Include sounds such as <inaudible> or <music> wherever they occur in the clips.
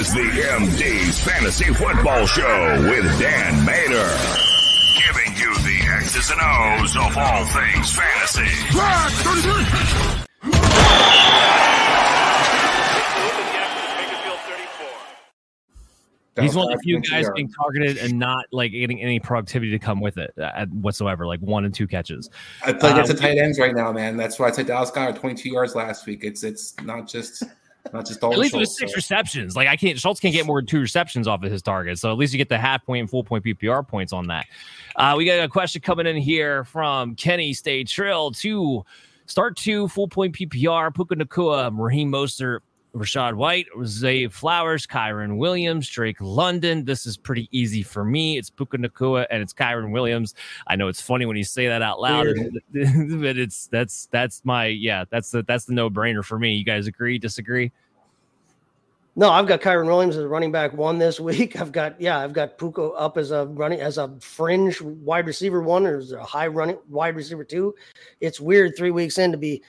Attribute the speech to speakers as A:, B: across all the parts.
A: is the MD's Fantasy Football Show with Dan Mater. Giving you the X's and O's of all things fantasy.
B: He's one of the few guys being targeted and not like getting any productivity to come with it uh, whatsoever, like one and two catches.
C: I play against uh, the tight ends right now, man. That's why I said Dallas got 22 yards last week. It's it's not just not just all.
B: At least it was six so. receptions. Like I can't Schultz can't get more than two receptions off of his target. So at least you get the half point and full point PPR points on that. Uh, we got a question coming in here from Kenny Stay Trill to start two full point PPR Puka Nacua, Raheem Mostert, Rachaad White, Zay Flowers, Kyren Williams, Drake London. This is pretty easy for me. It's Puka Nacua and it's Kyren Williams. I know it's funny when you say that out loud, <laughs> but it's that's that's my yeah, that's the that's the no brainer for me. You guys agree? Disagree?
D: No, I've got Kyren Williams as a running back one this week. <laughs> I've got yeah, I've got Puka up as a running as a fringe wide receiver one or as a high running wide receiver two. It's weird three weeks in to be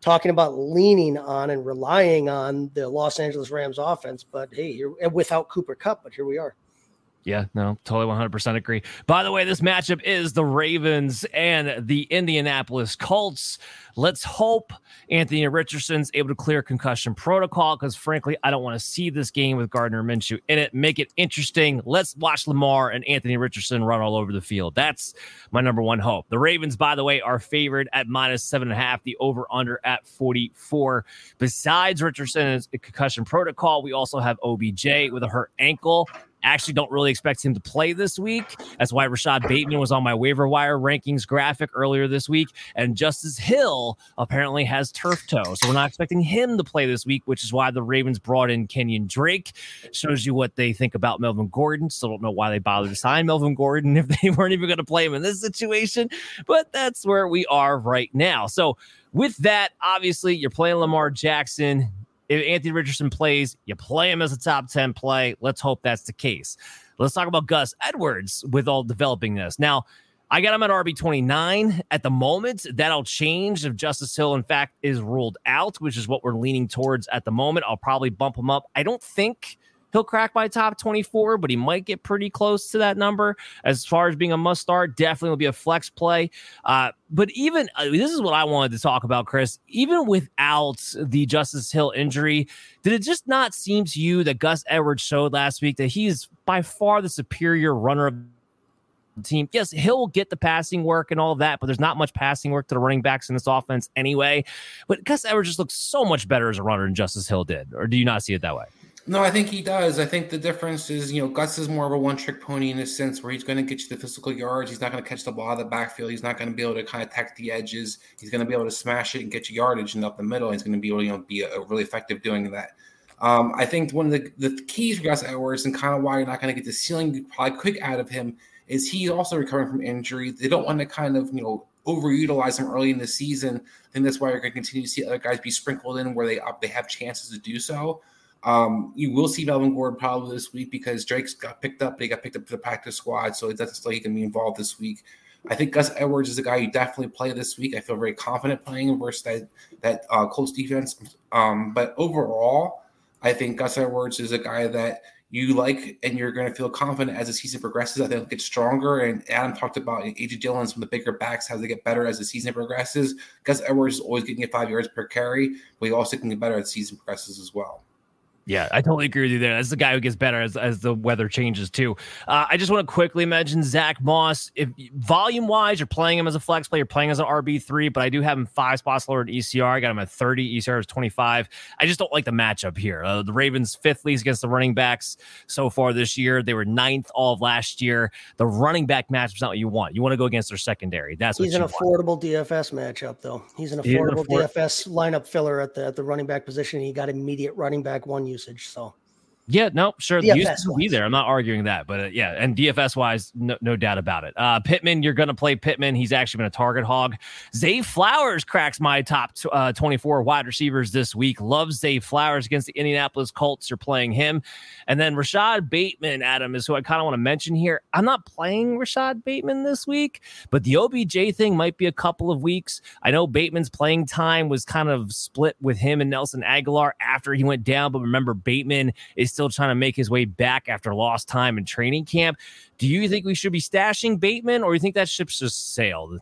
D: talking about leaning on and relying on the Los Angeles Rams offense. But hey, here without Cooper Kupp, but here we are.
B: Yeah, no, totally 100% agree. By the way, this matchup is the Ravens and the Indianapolis Colts. Let's hope Anthony Richardson's able to clear concussion protocol because, frankly, I don't want to see this game with Gardner Minshew in it. Make it interesting. Let's watch Lamar and Anthony Richardson run all over the field. That's my number one hope. The Ravens, by the way, are favored at minus seven and a half, the over under at 44. Besides Richardson's concussion protocol, we also have OBJ with a hurt ankle actually don't really expect him to play this week. That's why Rashod Bateman was on my waiver wire rankings graphic earlier this week. And Justice Hill apparently has turf toe. So we're not expecting him to play this week, which is why the Ravens brought in Kenyan Drake. Shows you what they think about Melvin Gordon. Still don't know why they bothered to sign Melvin Gordon <laughs> if they weren't even going to play him in this situation. But that's where we are right now. So with that, obviously, you're playing Lamar Jackson if Anthony Richardson plays, you play him as a top 10 play. Let's hope that's the case. Let's talk about Gus Edwards with all developing this. Now, I got him at RB 29 at the moment. That'll change if Justice Hill, in fact, is ruled out, which is what we're leaning towards at the moment. I'll probably bump him up. I don't think he'll crack my top 24, but he might get pretty close to that number. As far as being a must start, definitely will be a flex play. Uh, but even uh, this is what I wanted to talk about, Chris. Even without the Justice Hill injury, did it just not seem to you that Gus Edwards showed last week that he's by far the superior runner of the team. Yes, he'll get the passing work and all of that, but there's not much passing work to the running backs in this offense anyway. But Gus Edwards just looks so much better as a runner than Justice Hill did. Or do you not see it that way?
C: No, I think he does. I think the difference is, you know, Gus is more of a one trick pony in a sense where he's going to get you the physical yards. He's not going to catch the ball out of the backfield. He's not going to be able to kind of attack the edges. He's going to be able to smash it and get you yardage and up the middle. He's going to be able to you know, be a, really effective doing that. Um, I think one of the, the keys for Gus Edwards and kind of why you're not going to get the ceiling you probably quick out of him is he's also recovering from injury. They don't want to kind of, you know, overutilize him early in the season. I think that's why you're going to continue to see other guys be sprinkled in where they they have chances to do so. Um, you will see Melvin Gordon probably this week because Drake's got picked up. They got picked up to the practice squad, so it doesn't like he can be involved this week. I think Gus Edwards is a guy you definitely play this week. I feel very confident playing him versus that that uh, Colts defense. Um, but overall, I think Gus Edwards is a guy that you like and you're going to feel confident as the season progresses. I think it'll get stronger. And Adam talked about AJ Dillon's from the bigger backs, how they get better as the season progresses. Gus Edwards is always getting at five yards per carry, but he also can get better as the season progresses as well.
B: Yeah, I totally agree with you there. That's the guy who gets better as, as the weather changes too. Uh, I just want to quickly mention Zack Moss. If volume wise, you're playing him as a flex player, playing as an RB three, but I do have him five spots lower at ECR. I got him at 30. ECR is 25. I just don't like the matchup here. Uh, the Ravens fifth least against the running backs so far this year. They were ninth all of last year. The running back matchup is not what you want. You want to go against their secondary. That's what
D: he's
B: an
D: affordable
B: want.
D: DFS matchup though. He's an affordable DFS lineup filler at the at the running back position. He got immediate running back one usage. So
B: yeah, no, sure. DFS used to be there. I'm not arguing that, but uh, yeah, and DFS wise, no, no doubt about it. Uh, Pittman, you're going to play Pittman. He's actually been a target hog. Zay Flowers cracks my top t- uh, 24 wide receivers this week. Loves Zay Flowers against the Indianapolis Colts. You're playing him, and then Rashod Bateman, Adam, is who I kind of want to mention here. I'm not playing Rashod Bateman this week, but the OBJ thing might be a couple of weeks. I know Bateman's playing time was kind of split with him and Nelson Agholor after he went down, but remember Bateman is still trying to make his way back after lost time in training camp. Do you think we should be stashing Bateman, or you think that ship's just sailed?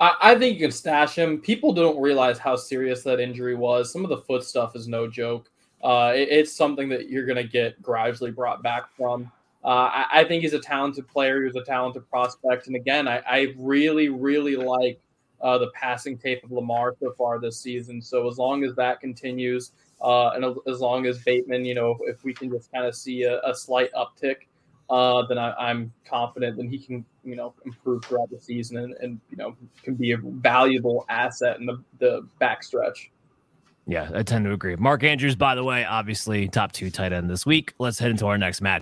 E: I, I think you can stash him. People don't realize how serious that injury was. Some of the foot stuff is no joke. Uh, it, it's something that you're going to get gradually brought back from. Uh, I, I, think he's a talented player. He's a talented prospect. And again, I, I really, really like uh, the passing tape of Lamar so far this season. So as long as that continues, uh, and as long as Bateman, you know, if we can just kind of see a, a slight uptick, uh, then I, am confident that he can, you know, improve throughout the season and, and you know can be a valuable asset in the the backstretch.
B: Yeah, I tend to agree. Mark Andrews, by the way, obviously top two tight end this week. Let's head into our next match.